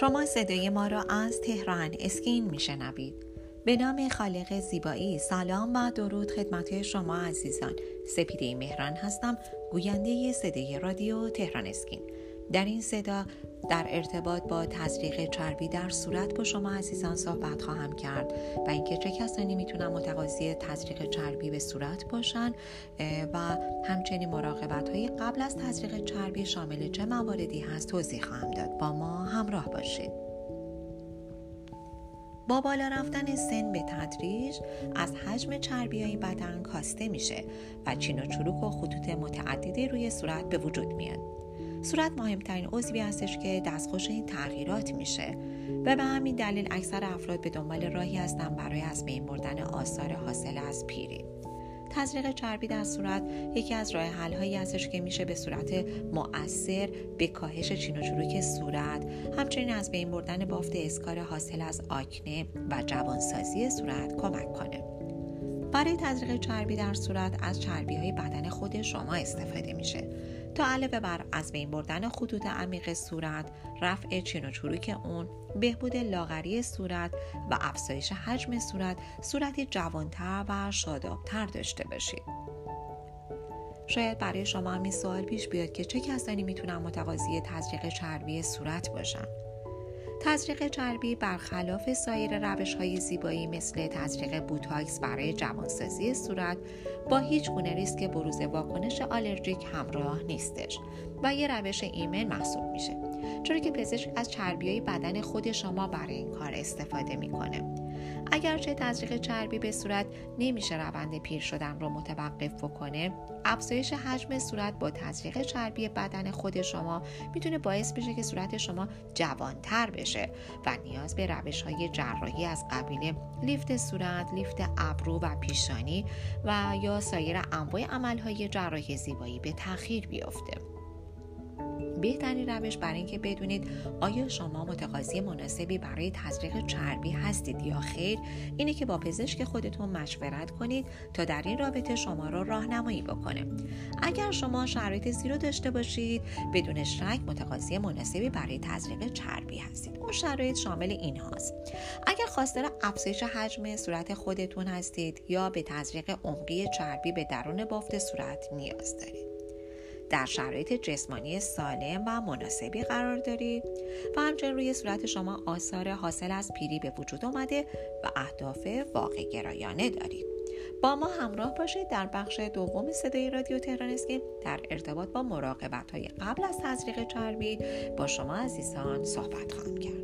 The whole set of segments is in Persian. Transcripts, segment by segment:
شما صدای ما را از تهران اسکین میشنوید. به نام خالق زیبایی سلام و درود خدمت شما عزیزان. سپیده مهران هستم گوینده صدای رادیو تهران اسکین. در این صدا در ارتباط با تزریق چربی در صورت با شما عزیزان صحبت خواهم کرد و اینکه چه کسانی می‌تونن متقاضی تزریق چربی به صورت باشن و همچنین مراقبت های قبل از تزریق چربی شامل چه مواردی هست توضیح خواهم داد. با ما همراه باشید. با بالا رفتن سن به تدریج از حجم چربی های بدن کاسته میشه و چین و چروک و خطوط متعددی روی صورت به وجود میاد. صورت مهمترین عضوی هستش که دستخوش این تغییرات میشه. و به همین دلیل اکثر افراد به دنبال راهی هستن برای از بین بردن آثار حاصل از پیری. تزریق چربی در صورت یکی از راه حل هایی هستش که میشه به صورت مؤثر به کاهش چین و چروک صورت همچنین از بین بردن بافت اسکار حاصل از آکنه و جوانسازی صورت کمک کنه. برای تزریق چربی در صورت از چربی های بدن خود شما استفاده میشه. تا علاوه بر از بین بردن خطوط عمیق صورت رفع چین و چروک اون بهبود لاغری صورت و افزایش حجم صورت صورتی جوانتر و شادابتر داشته باشید. شاید برای شما هم این سوال پیش بیاد که چه کسانی می‌تونن متقاضی تزریق چربی صورت باشن. تزریق چربی برخلاف سایر روش های زیبایی مثل تزریق بوتاکس برای جوانسازی صورت با هیچ گونه ریسک بروز واکنش آلرژیک همراه نیستش و یه روش ایمن محسوب میشه چرا که پزشک از چربی های بدن خود شما برای این کار استفاده می‌کنه. اگرچه تزریق چربی به صورت نمیشه روند پیر شدن رو متوقف بکنه افزایش حجم صورت با تزریق چربی بدن خود شما می‌تونه باعث بشه که صورت شما جوانتر بشه و نیاز به روش های جراحی از قبیل لیفت صورت، لیفت ابرو و پیشانی و یا سایر انواع عملهای جراحی زیبایی به تاخیر بیفته. بهترین روش برای اینکه بدونید آیا شما متقاضی مناسبی برای تزریق چربی هستید یا خیر اینه که با پزشک خودتون مشورت کنید تا در این رابطه شما را راهنمایی بکنه. اگر شما شرایط زیرو داشته باشید بدون شک متقاضی مناسبی برای تزریق چربی هستید. اون شرایط شامل این هاست. اگر خواستار افزایش حجم صورت خودتون هستید یا به تزریق عمقی چربی به درون بافت صورت نیاز دارید. در شرایط جسمانی سالم و مناسبی قرار دارید و همچنین روی صورت شما آثار حاصل از پیری به وجود آمده و اهداف واقع گرایانه دارید با ما همراه باشید در بخش دوم صدای رادیو تهران اسکین در ارتباط با مراقبت های قبل از تزریق چربی با شما عزیزان صحبت خواهم کرد.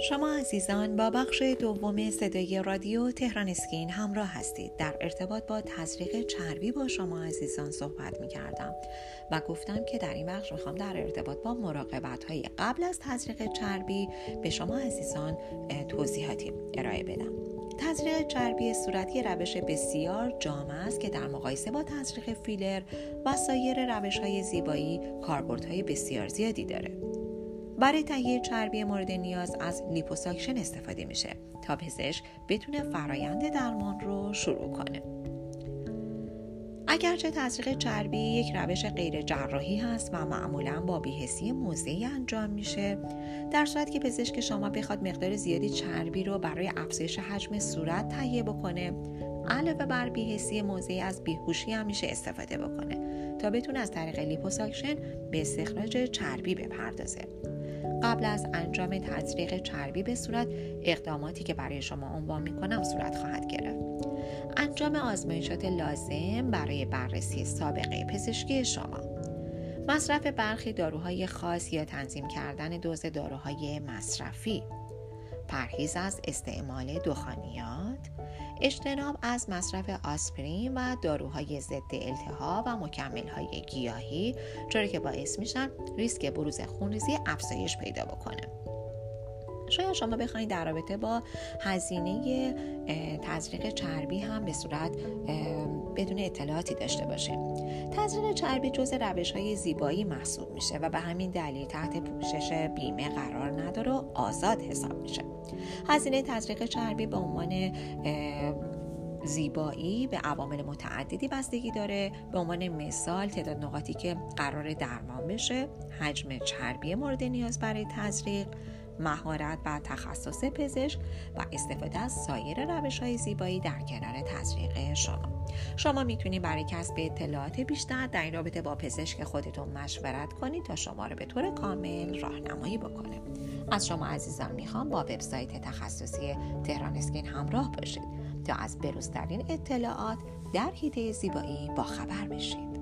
شما عزیزان با بخش دوم صدای رادیو تهران اسکین همراه هستید. در ارتباط با تزریق چربی با شما عزیزان صحبت می کردم و گفتم که در این بخش می‌خوام در ارتباط با مراقبت های قبل از تزریق چربی به شما عزیزان توضیحاتی ارائه بدم. تزریق چربی صورت یه روش بسیار جامع است که در مقایسه با تزریق فیلر و سایر روش های زیبایی کاربردهای بسیار زیادی داره. برای تهیه چربی مورد نیاز از لیپوساکشن استفاده میشه تا پزشک بتونه فرایند درمان رو شروع کنه. اگرچه تزریق چربی یک روش غیر جراحی هست و معمولا با بی‌حسی موضعی انجام میشه در صورت که پزشک شما بخواد مقدار زیادی چربی رو برای افزایش حجم صورت تهیه بکنه علاوه بر بی‌حسی موضعی از بیهوشی هم میشه استفاده بکنه تا بتونه از طریق لیپوساکشن به استخراج چربی بپردازه. قبل از انجام تزریق چربی به صورت اقداماتی که برای شما عنوان می‌کنم صورت خواهد گرفت. انجام آزمایشات لازم برای بررسی سابقه پزشکی شما. مصرف برخی داروهای خاص یا تنظیم کردن دوز داروهای مصرفی. پرهیز از استعمال دخانیات اجتناب از مصرف آسپرین و داروهای ضد التهاب و مکملهای گیاهی چرا که باعث میشن ریسک بروز خونریزی افزایش پیدا بکنه. شاید شما بخواید در رابطه با هزینه تزریق چربی هم به صورت بدون اطلاعاتی داشته باشید تزریق چربی جز روش های زیبایی محسوب میشه و به همین دلیل تحت پوشش بیمه قرار نداره و آزاد حساب میشه. هزینه تزریق چربی به عنوان زیبایی به عوامل متعددی بستگی داره. به عنوان مثال تعداد نقاطی که قرار درمان بشه حجم چربی مورد نیاز برای تزریق مهارت و تخصص پزشک و استفاده از سایر روش های زیبایی در کنار تزریق شما. شما می‌تونید برای کسب اطلاعات بیشتر در این رابطه با پزشک خودتون مشورت کنید تا شما رو به طور کامل راهنمایی بکنه. از شما عزیزان می‌خوام با وبسایت تخصصی تهران اسکین همراه باشید تا از بروزترین اطلاعات در حیطه زیبایی با خبر بشید.